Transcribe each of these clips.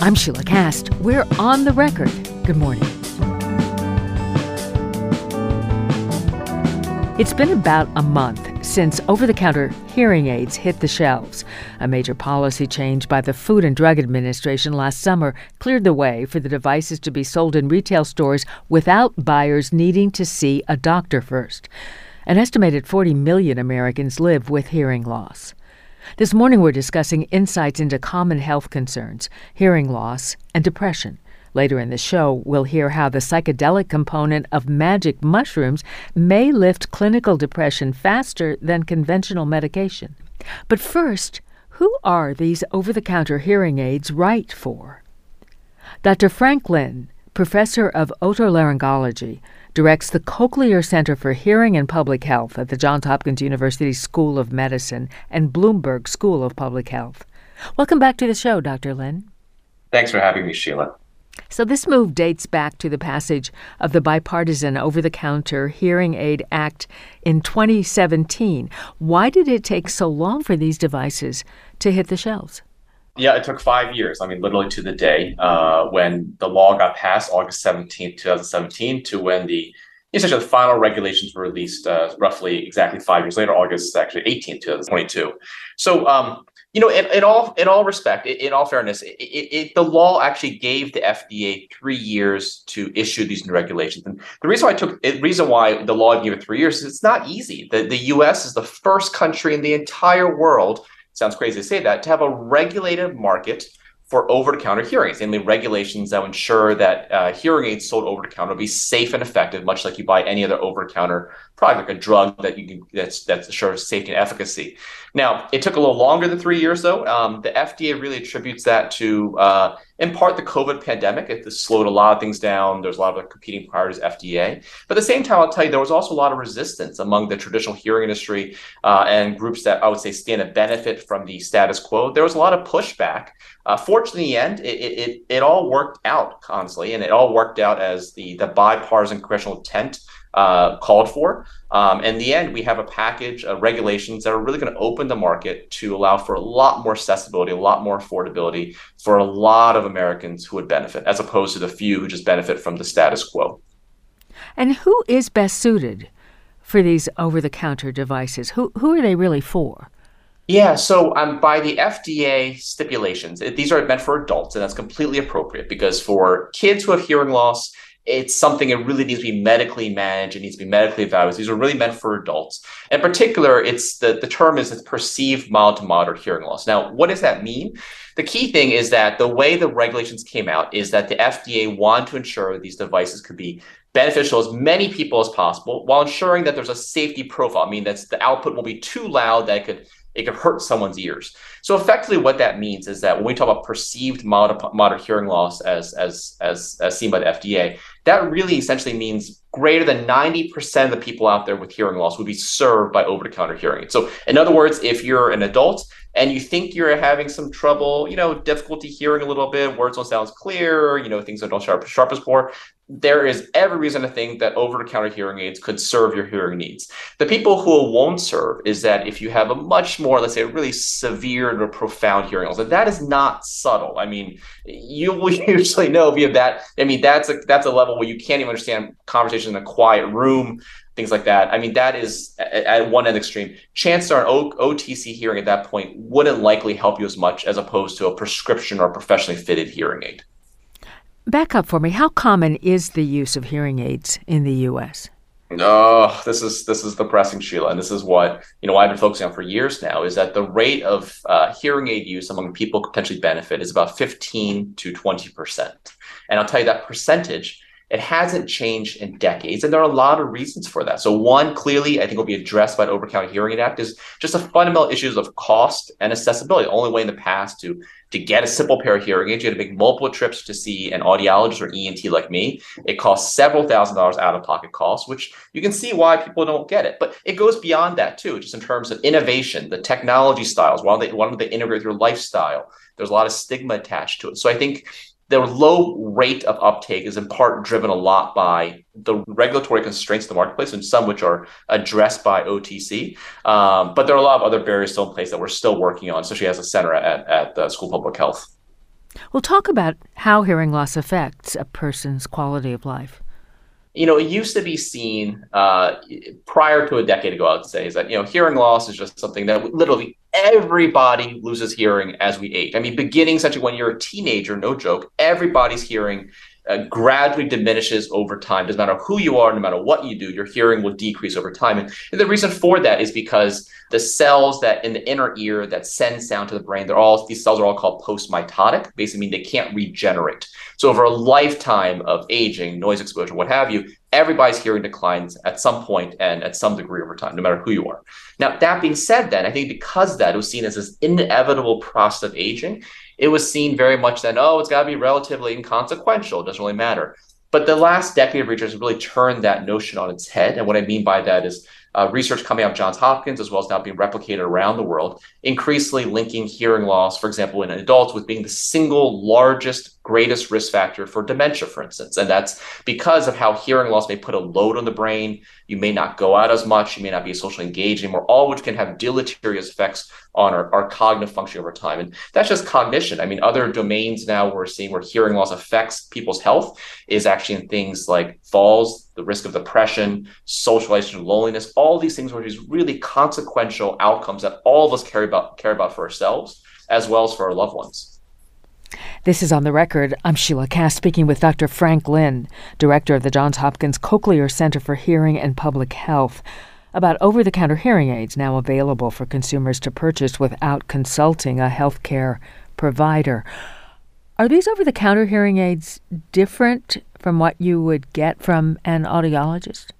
I'm Sheila Kast. We're on the record. Good morning. It's been about a month since over the counter hearing aids hit the shelves. A major policy change by the Food and Drug Administration last summer cleared the way for the devices to be sold in retail stores without buyers needing to see a doctor first. An estimated 40 million Americans live with hearing loss. This morning, we're discussing insights into common health concerns, hearing loss, and depression. Later in the show, we'll hear how the psychedelic component of magic mushrooms may lift clinical depression faster than conventional medication. But first, who are these over the counter hearing aids right for? Dr. Frank Lin, professor of otolaryngology, directs the Cochlear Center for Hearing and Public Health at the Johns Hopkins University School of Medicine and Bloomberg School of Public Health. Welcome back to the show, Dr. Lin. Thanks for having me, Sheila. So, this move dates back to the passage of the Bipartisan Over the Counter Hearing Aid Act in 2017. Why did it take so long for these devices to hit the shelves? Yeah, it took five years. I mean, literally to the day uh, when the law got passed, August 17, 2017, to when the essentially the final regulations were released uh, roughly exactly five years later, August actually 18, 2022. So, um, you know, in, in, all in all respect, in, in all fairness, it, it, the law actually gave the FDA three years to issue these new regulations. And the reason why I took the reason why the law gave it three years is it's not easy. The the U.S. is the first country in the entire world sounds crazy to say that, to have a regulated market for over-the-counter hearing aids, namely regulations that ensure that uh, hearing aids sold over-the-counter will be safe and effective, much like you buy any other over-the-counter product, like a drug that you can that's that assures safety and efficacy. Now, it took a little longer than three years, though. Um, the FDA really attributes that to, uh, in part, the COVID pandemic. It slowed a lot of things down. There's a lot of competing priorities, FDA. But at the same time, I'll tell you, there was also a lot of resistance among the traditional hearing industry uh, and groups that I would say stand to benefit from the status quo. There was a lot of pushback. Uh, fortunately, in the end, it, it, it all worked out, honestly, and it all worked out as the, the bipartisan congressional intent uh, called for. Um, in the end, we have a package of regulations that are really going to open the market to allow for a lot more accessibility, a lot more affordability for a lot of Americans who would benefit, as opposed to the few who just benefit from the status quo. And who is best suited for these over the counter devices? Who, who are they really for? Yeah, so um, by the FDA stipulations, it, these are meant for adults, and that's completely appropriate because for kids who have hearing loss, it's something that really needs to be medically managed. It needs to be medically evaluated. These are really meant for adults. In particular, it's the, the term is it's perceived mild to moderate hearing loss. Now, what does that mean? The key thing is that the way the regulations came out is that the FDA wanted to ensure these devices could be beneficial as many people as possible while ensuring that there's a safety profile. I mean, that's the output will be too loud that it could it could hurt someone's ears. So effectively, what that means is that when we talk about perceived moderate, moderate hearing loss as, as, as, as seen by the FDA, that really essentially means greater than 90% of the people out there with hearing loss would be served by over-the-counter hearing. So in other words, if you're an adult and you think you're having some trouble, you know, difficulty hearing a little bit, words don't sound clear, you know, things don't sharp, sharp as before, there is every reason to think that over-the-counter hearing aids could serve your hearing needs. The people who won't serve is that if you have a much more, let's say, really severe or profound hearing loss, and that is not subtle. I mean, you will usually know if you have that. I mean, that's a that's a level where you can't even understand conversations in a quiet room, things like that. I mean, that is at, at one end extreme. Chances are an o- OTC hearing at that point wouldn't likely help you as much as opposed to a prescription or professionally fitted hearing aid. Back up for me. How common is the use of hearing aids in the U.S.? Oh, this is this is the pressing, Sheila, and this is what you know I've been focusing on for years now. Is that the rate of uh, hearing aid use among people potentially benefit is about fifteen to twenty percent, and I'll tell you that percentage it hasn't changed in decades, and there are a lot of reasons for that. So, one clearly, I think will be addressed by the Over Counter Hearing Act is just the fundamental issues of cost and accessibility. The only way in the past to to get a simple pair of hearing aids, you had to make multiple trips to see an audiologist or ENT like me. It costs several thousand dollars out of pocket costs, which you can see why people don't get it. But it goes beyond that too, just in terms of innovation, the technology styles. Why don't they, why don't they integrate with your lifestyle? There's a lot of stigma attached to it. So I think the low rate of uptake is in part driven a lot by the regulatory constraints in the marketplace, and some which are addressed by OTC. Um, but there are a lot of other barriers still in place that we're still working on, especially as a center at, at the School of Public Health. We'll talk about how hearing loss affects a person's quality of life. You know, it used to be seen uh, prior to a decade ago, I would say, is that, you know, hearing loss is just something that literally everybody loses hearing as we age. I mean, beginning essentially when you're a teenager, no joke, everybody's hearing uh, gradually diminishes over time. Doesn't matter who you are, no matter what you do, your hearing will decrease over time. And, and the reason for that is because the cells that in the inner ear that send sound to the brain, they're all these cells are all called postmitotic, basically mean they can't regenerate. So over a lifetime of aging, noise exposure, what have you, everybody's hearing declines at some point and at some degree over time, no matter who you are. Now, that being said, then I think because that was seen as this inevitable process of aging, it was seen very much then, oh, it's got to be relatively inconsequential. It doesn't really matter. But the last decade of research has really turned that notion on its head. And what I mean by that is uh, research coming out of Johns Hopkins, as well as now being replicated around the world, increasingly linking hearing loss, for example, in adults, with being the single largest, greatest risk factor for dementia, for instance. And that's because of how hearing loss may put a load on the brain. You may not go out as much, you may not be socially engaged anymore, all which can have deleterious effects on our, our cognitive function over time. And that's just cognition. I mean, other domains now we're seeing where hearing loss affects people's health is actually in things like falls, the risk of depression, social isolation, loneliness, all these things are these really consequential outcomes that all of us care about care about for ourselves as well as for our loved ones. This is on the record. I'm Sheila Kast speaking with Dr. Frank Lin, director of the Johns Hopkins Cochlear Center for Hearing and Public Health about over the counter hearing aids now available for consumers to purchase without consulting a healthcare provider. Are these over the counter hearing aids different from what you would get from an audiologist?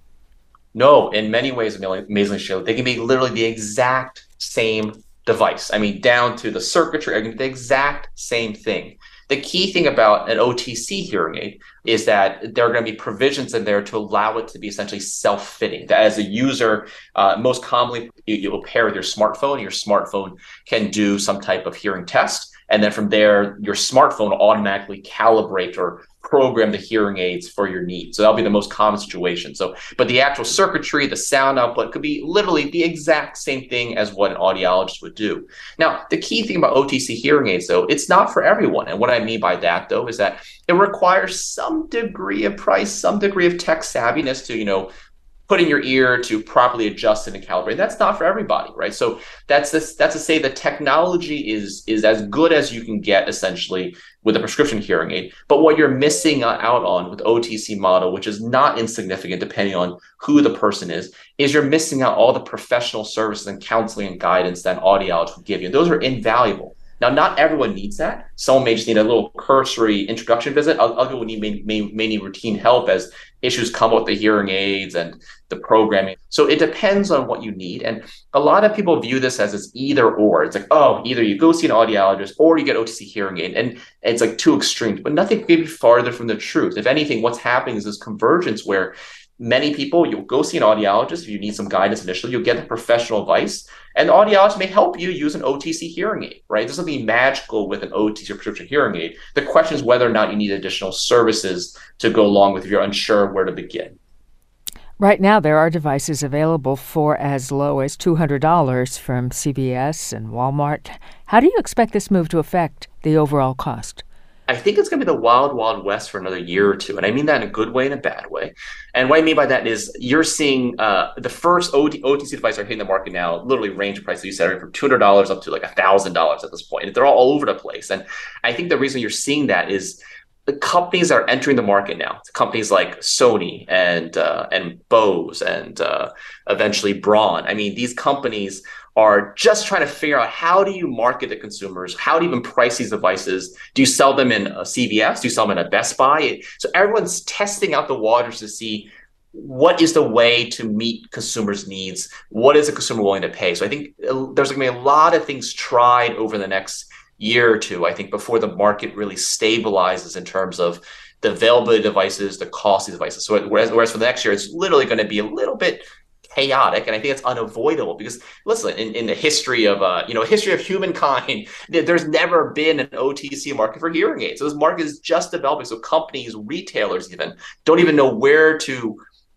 No, in many ways, amazingly, Sheila, they can be literally the exact same device. I mean, down to the circuitry, I mean, the exact same thing. The key thing about an OTC hearing aid is that there are going to be provisions in there to allow it to be essentially self-fitting. That as a user, uh, most commonly you, you will pair with your smartphone. Your smartphone can do some type of hearing test. And then from there, your smartphone automatically calibrate or program the hearing aids for your needs. So that'll be the most common situation. So, but the actual circuitry, the sound output could be literally the exact same thing as what an audiologist would do. Now, the key thing about OTC hearing aids, though, it's not for everyone. And what I mean by that, though, is that it requires some degree of price, some degree of tech savviness to, you know, put in your ear to properly adjust and calibrate. That's not for everybody, right? So that's this that's to say the technology is is as good as you can get essentially with a prescription hearing aid. But what you're missing out on with OTC model, which is not insignificant depending on who the person is, is you're missing out all the professional services and counseling and guidance that an audiologist would give you. Those are invaluable. Now, not everyone needs that. Some may just need a little cursory introduction visit. Other people may, may, may need routine help as issues come with the hearing aids and the programming. So it depends on what you need. And a lot of people view this as it's either or. It's like, oh, either you go see an audiologist or you get OTC hearing aid. And it's like two extremes, but nothing could be farther from the truth. If anything, what's happening is this convergence where many people you'll go see an audiologist if you need some guidance initially you'll get the professional advice and the audiologist may help you use an otc hearing aid right there's something magical with an otc prescription hearing aid the question is whether or not you need additional services to go along with if you're unsure where to begin Right now, there are devices available for as low as $200 from CVS and Walmart. How do you expect this move to affect the overall cost? I think it's going to be the wild, wild west for another year or two. And I mean that in a good way and a bad way. And what I mean by that is you're seeing uh, the first OT- OTC devices are hitting the market now, literally range prices you said from $200 up to like $1,000 at this point. They're all over the place. And I think the reason you're seeing that is the companies that are entering the market now, companies like Sony and uh, and Bose and uh, eventually Braun. I mean, these companies are just trying to figure out how do you market to consumers? How do you even price these devices? Do you sell them in a CVS? Do you sell them in a Best Buy? So everyone's testing out the waters to see what is the way to meet consumers' needs? What is a consumer willing to pay? So I think uh, there's going to be a lot of things tried over the next year or two, I think, before the market really stabilizes in terms of the availability of devices, the cost of devices. So whereas, whereas for the next year, it's literally going to be a little bit chaotic and i think it's unavoidable because listen in, in the history of uh you know history of humankind there's never been an otc market for hearing aids. So this market is just developing. So companies retailers even don't even know where to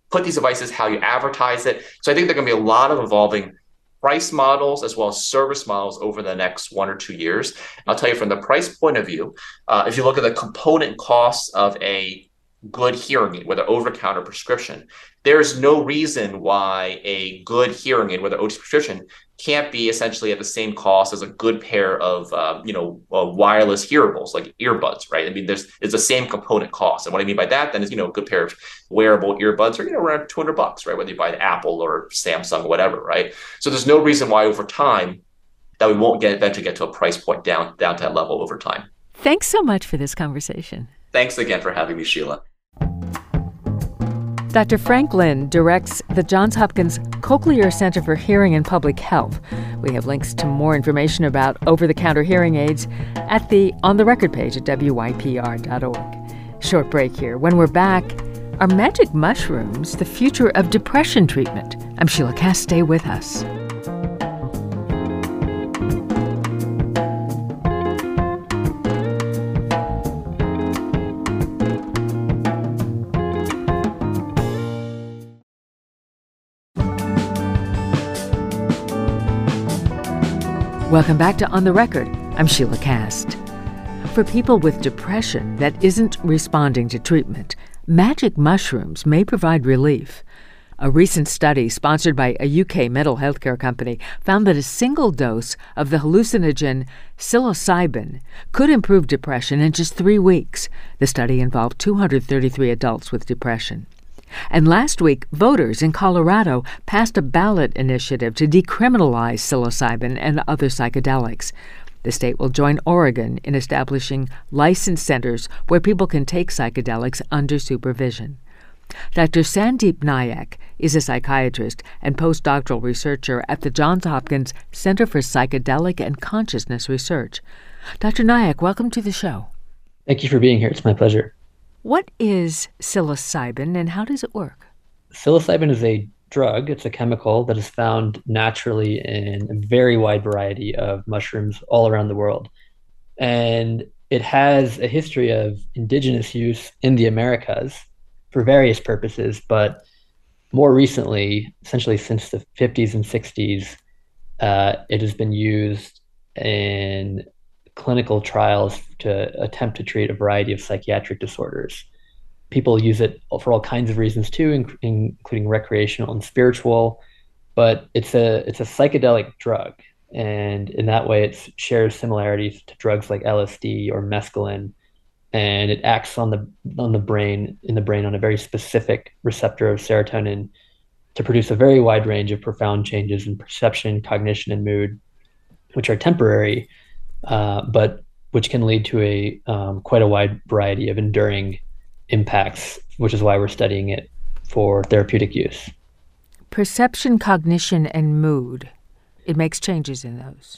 put these devices how you advertise it. So i think there's going to be a lot of evolving price models as well as service models over the next one or two years. I'll tell you from the price point of view, uh, if you look at the component costs of a good hearing aid, whether over the counter prescription, there's no reason why a good hearing aid, whether OTC prescription, can't be essentially at the same cost as a good pair of uh, you know uh, wireless hearables like earbuds, right? I mean, there's it's the same component cost, and what I mean by that then is you know a good pair of wearable earbuds are you know around 200 bucks, right? Whether you buy an Apple or Samsung, or whatever, right? So there's no reason why over time that we won't get eventually get to a price point down down to that level over time. Thanks so much for this conversation. Thanks again for having me, Sheila. Dr. Frank Lin directs the Johns Hopkins Cochlear Center for Hearing and Public Health. We have links to more information about over the counter hearing aids at the On the Record page at WYPR.org. Short break here. When we're back, are magic mushrooms the future of depression treatment? I'm Sheila Kast. Stay with us. Welcome back to On the Record. I'm Sheila Kast. For people with depression that isn't responding to treatment, magic mushrooms may provide relief. A recent study sponsored by a UK mental health care company found that a single dose of the hallucinogen psilocybin could improve depression in just three weeks. The study involved 233 adults with depression. And last week, voters in Colorado passed a ballot initiative to decriminalize psilocybin and other psychedelics. The state will join Oregon in establishing licensed centers where people can take psychedelics under supervision. Dr. Sandeep Nayak is a psychiatrist and postdoctoral researcher at the Johns Hopkins Center for Psychedelic and Consciousness Research. Dr. Nayak, welcome to the show. Thank you for being here. It's my pleasure. What is psilocybin and how does it work? Psilocybin is a drug. It's a chemical that is found naturally in a very wide variety of mushrooms all around the world. And it has a history of indigenous use in the Americas for various purposes, but more recently, essentially since the 50s and 60s, uh, it has been used in clinical trials to attempt to treat a variety of psychiatric disorders. People use it for all kinds of reasons too, including recreational and spiritual. But it's a it's a psychedelic drug, and in that way, it shares similarities to drugs like LSD or mescaline, and it acts on the on the brain in the brain on a very specific receptor of serotonin to produce a very wide range of profound changes in perception, cognition, and mood, which are temporary uh, but which can lead to a um, quite a wide variety of enduring impacts, which is why we're studying it for therapeutic use. Perception, cognition, and mood. It makes changes in those.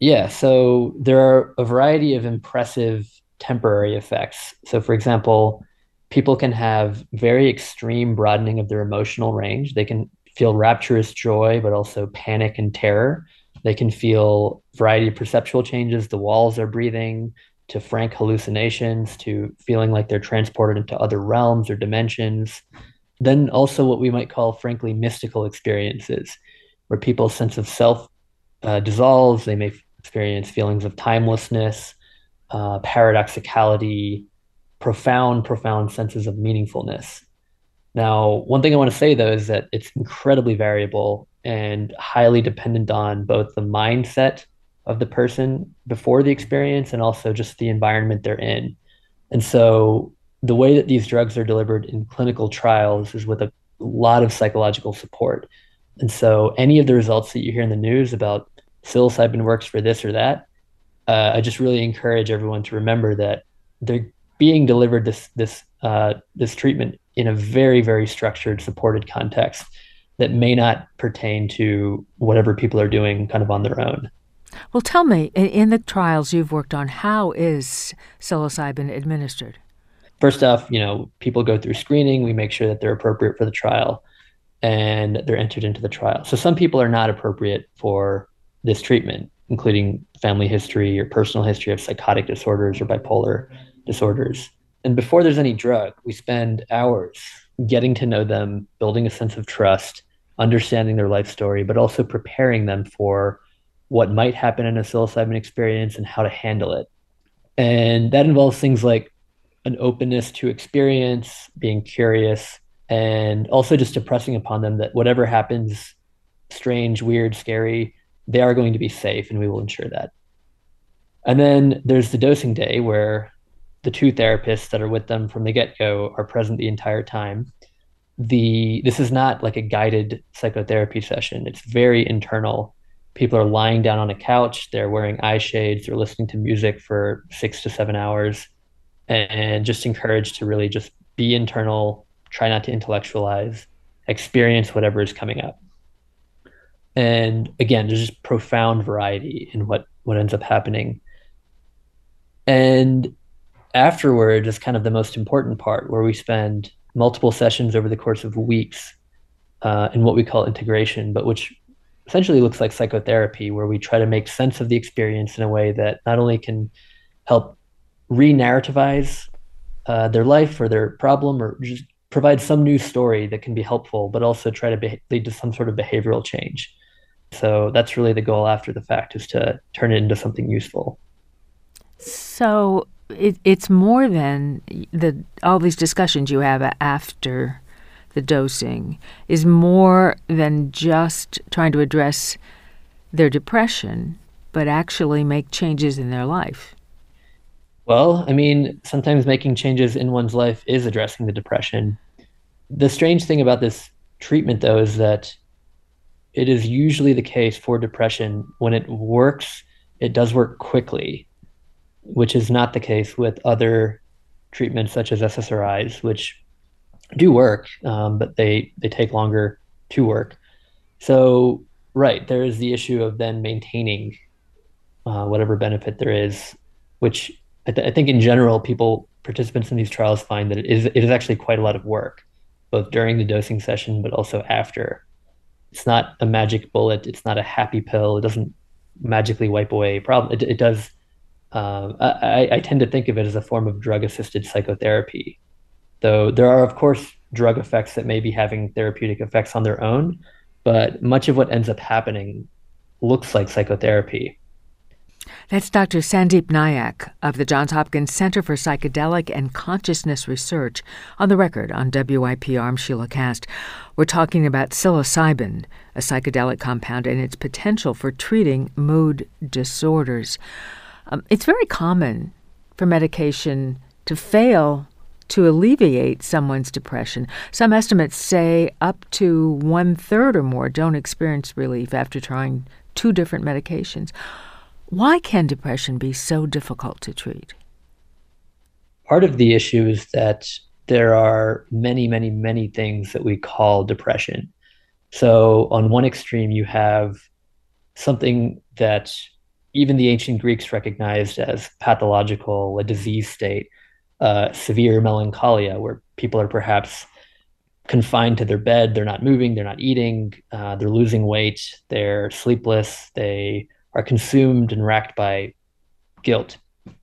Yeah, so there are a variety of impressive temporary effects. So, for example, people can have very extreme broadening of their emotional range. They can feel rapturous joy, but also panic and terror. They can feel variety of perceptual changes. The walls are breathing to frank hallucinations to feeling like they're transported into other realms or dimensions. Then also what we might call, frankly, mystical experiences, where people's sense of self uh, dissolves. They may experience feelings of timelessness, uh, paradoxicality, profound, profound senses of meaningfulness. Now, one thing I want to say though is that it's incredibly variable and highly dependent on both the mindset of the person before the experience and also just the environment they're in. And so the way that these drugs are delivered in clinical trials is with a lot of psychological support. And so any of the results that you hear in the news about psilocybin works for this or that, uh, I just really encourage everyone to remember that they're being delivered this this uh, this treatment in a very very structured supported context that may not pertain to whatever people are doing kind of on their own. Well, tell me, in the trials you've worked on, how is psilocybin administered? First off, you know, people go through screening. We make sure that they're appropriate for the trial and they're entered into the trial. So some people are not appropriate for this treatment, including family history or personal history of psychotic disorders or bipolar disorders. And before there's any drug, we spend hours getting to know them, building a sense of trust, understanding their life story, but also preparing them for what might happen in a psilocybin experience and how to handle it. And that involves things like an openness to experience, being curious, and also just impressing upon them that whatever happens, strange, weird, scary, they are going to be safe and we will ensure that. And then there's the dosing day where the two therapists that are with them from the get-go are present the entire time. The this is not like a guided psychotherapy session. It's very internal. People are lying down on a couch, they're wearing eye shades, they're listening to music for 6 to 7 hours and just encouraged to really just be internal, try not to intellectualize, experience whatever is coming up. And again, there's just profound variety in what what ends up happening. And afterward is kind of the most important part where we spend multiple sessions over the course of weeks uh, in what we call integration, but which essentially looks like psychotherapy, where we try to make sense of the experience in a way that not only can help re-narrativize uh, their life or their problem or just provide some new story that can be helpful but also try to be- lead to some sort of behavioral change. So that's really the goal after the fact is to turn it into something useful. So it, it's more than the all these discussions you have after the dosing is more than just trying to address their depression but actually make changes in their life. Well, I mean, sometimes making changes in one's life is addressing the depression. The strange thing about this treatment, though, is that it is usually the case for depression. When it works, it does work quickly, which is not the case with other treatments such as SSRIs, which do work, um, but they they take longer to work. So, right, there is the issue of then maintaining uh, whatever benefit there is, which I, th- I, think in general, people participants in these trials find that it is it is actually quite a lot of work, both during the dosing session but also after. It's not a magic bullet. It's not a happy pill. It doesn't magically wipe away a problem. It, it does. Um, I, I tend to think of it as a form of drug-assisted psychotherapy, though there are of course drug effects that may be having therapeutic effects on their own, but much of what ends up happening looks like psychotherapy. That's Dr. Sandeep Nayak of the Johns Hopkins Center for Psychedelic and Consciousness Research on the record on WYPR I'm Sheila Kast. We're talking about psilocybin, a psychedelic compound, and its potential for treating mood disorders. Um, it's very common for medication to fail to alleviate someone's depression. Some estimates say up to one third or more don't experience relief after trying two different medications. Why can depression be so difficult to treat? Part of the issue is that there are many, many, many things that we call depression. So, on one extreme, you have something that even the ancient Greeks recognized as pathological, a disease state, uh, severe melancholia, where people are perhaps confined to their bed, they're not moving, they're not eating, uh, they're losing weight, they're sleepless, they are consumed and racked by guilt. And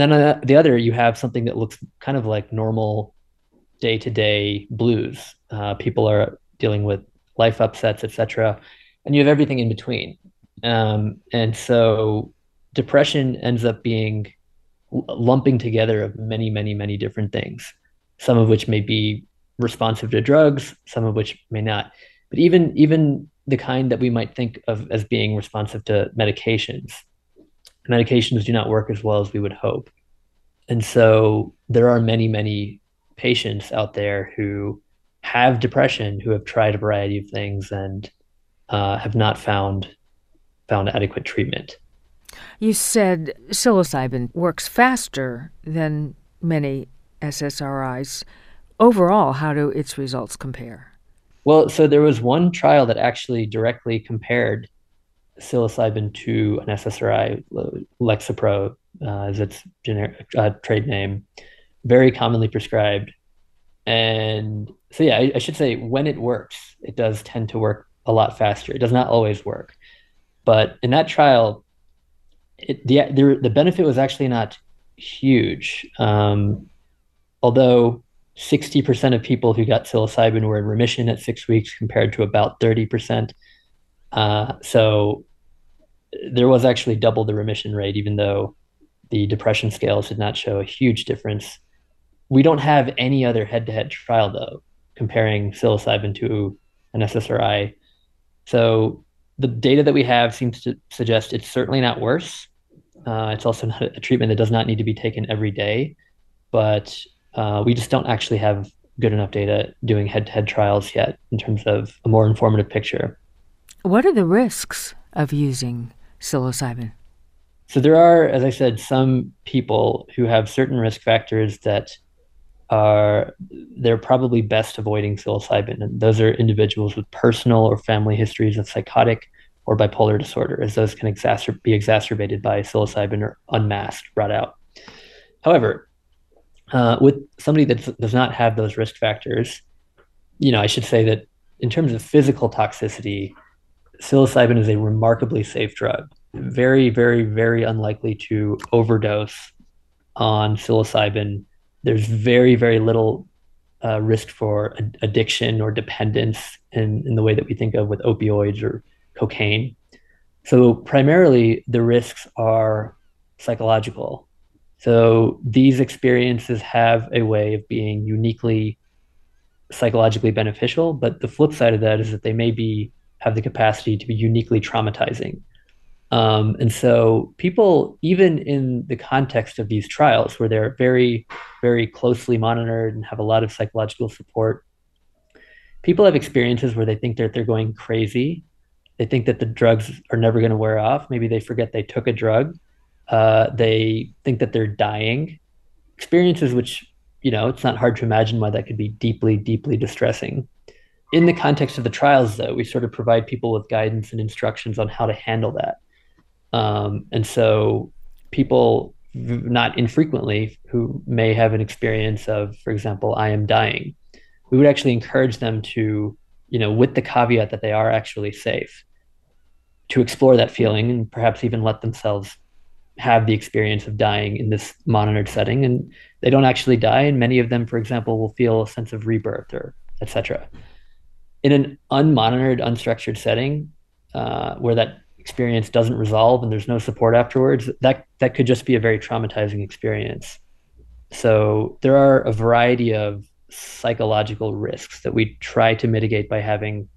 then on the other, you have something that looks kind of like normal day to day blues. Uh, people are dealing with life upsets, etc. And you have everything in between. Um, and so depression ends up being lumping together of many, many, many different things, some of which may be responsive to drugs, some of which may not. But even even the kind that we might think of as being responsive to medications. Medications do not work as well as we would hope. And so there are many, many patients out there who have depression, who have tried a variety of things and uh, have not found found adequate treatment. You said psilocybin works faster than many SSRIs. Overall, how do its results compare? Well, so there was one trial that actually directly compared psilocybin to an SSRI, Lexapro, uh, is its generic uh, trade name, very commonly prescribed. And so, yeah, I, I, should say when it works, it does tend to work a lot faster. It does not always work, but in that trial, it, the, the the benefit was actually not huge. Um, although 60% of people who got psilocybin were in remission at six weeks compared to about 30%. Uh, so there was actually double the remission rate, even though the depression scales did not show a huge difference. We don't have any other head to head trial, though, comparing psilocybin to an SSRI. So the data that we have seems to suggest it's certainly not worse. Uh, it's also not a treatment that does not need to be taken every day, but uh, we just don't actually have good enough data doing head to head trials yet in terms of a more informative picture. What are the risks of using psilocybin? So there are, as I said, some people who have certain risk factors that are they're probably best avoiding psilocybin, and those are individuals with personal or family histories of psychotic or bipolar disorder, as those can exacer- be exacerbated by psilocybin or unmasked, brought out. However, uh, with somebody that does not have those risk factors, you know, I should say that in terms of physical toxicity, psilocybin is a remarkably safe drug. Very, very, very unlikely to overdose on psilocybin. There's very, very little uh, risk for ad- addiction or dependence in, in the way that we think of with opioids or cocaine. So, primarily, the risks are psychological. So, these experiences have a way of being uniquely psychologically beneficial, but the flip side of that is that they may be have the capacity to be uniquely traumatizing. Um, and so, people, even in the context of these trials, where they're very, very closely monitored and have a lot of psychological support, people have experiences where they think that they're going crazy. They think that the drugs are never going to wear off. Maybe they forget they took a drug. Uh, they think that they're dying. Experiences which, you know, it's not hard to imagine why that could be deeply, deeply distressing in the context of the trials, though, we sort of provide people with guidance and instructions on how to handle that. Um, and so people not infrequently who may have an experience of, for example, I am dying, we would actually encourage them to, you know, with the caveat that they are actually safe, to explore that feeling and perhaps even let themselves have the experience of dying in this monitored setting. And they don't actually die. And many of them, for example, will feel a sense of rebirth or etc in an unmonitored, unstructured setting uh, where that experience doesn't resolve and there's no support afterwards, that that could just be a very traumatizing experience. So there are a variety of psychological risks that we try to mitigate by having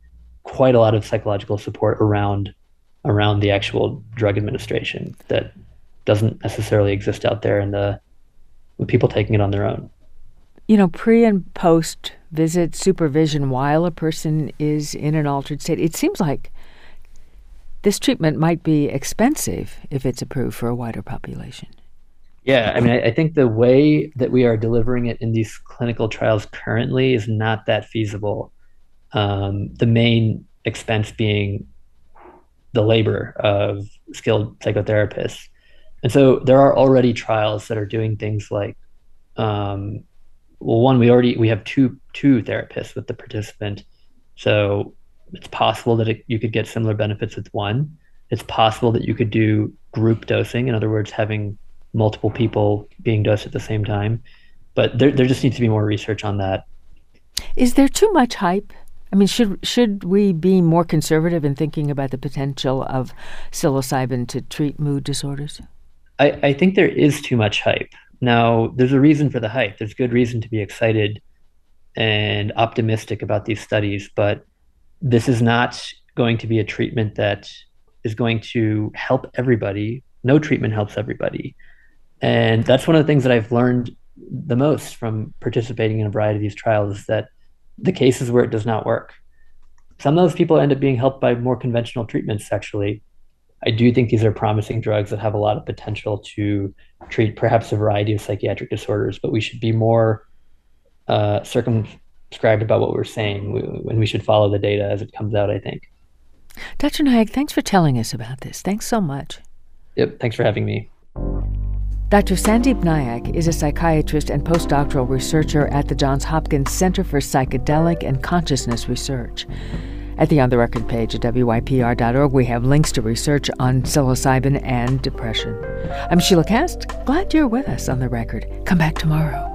quite a lot of psychological support around around the actual drug administration that doesn't necessarily exist out there in the with people taking it on their own. You know, pre and post visit supervision while a person is in an altered state. It seems like this treatment might be expensive if it's approved for a wider population. Yeah, I mean, I, I think the way that we are delivering it in these clinical trials currently is not that feasible. Um, the main expense being the labor of skilled psychotherapists. And so there are already trials that are doing things like um, well, one, we already we have two two therapists with the participant, so it's possible that it, you could get similar benefits with one. It's possible that you could do group dosing, in other words, having multiple people being dosed at the same time. But there, there just needs to be more research on that. Is there too much hype? I mean, should should we be more conservative in thinking about the potential of psilocybin to treat mood disorders? I, I think there is too much hype. Now, there's a reason for the hype. There's good reason to be excited and optimistic about these studies, but this is not going to be a treatment that is going to help everybody. No treatment helps everybody. And that's one of the things that I've learned the most from participating in a variety of these trials is that the cases where it does not work. Some of those people end up being helped by more conventional treatments, actually, I do think these are promising drugs that have a lot of potential to treat perhaps a variety of psychiatric disorders, but we should be more uh, circumscribed about what we're saying when we should follow the data as it comes out, I think. Dr. Nayak, thanks for telling us about this. Thanks so much. Yep, thanks for having me. Dr. Sandeep Nayak is a psychiatrist and postdoctoral researcher at the Johns Hopkins Center for Psychedelic and Consciousness Research. At the On the Record page at WYPR.org, we have links to research on psilocybin and depression. I'm Sheila Kast. Glad you're with us on the record. Come back tomorrow.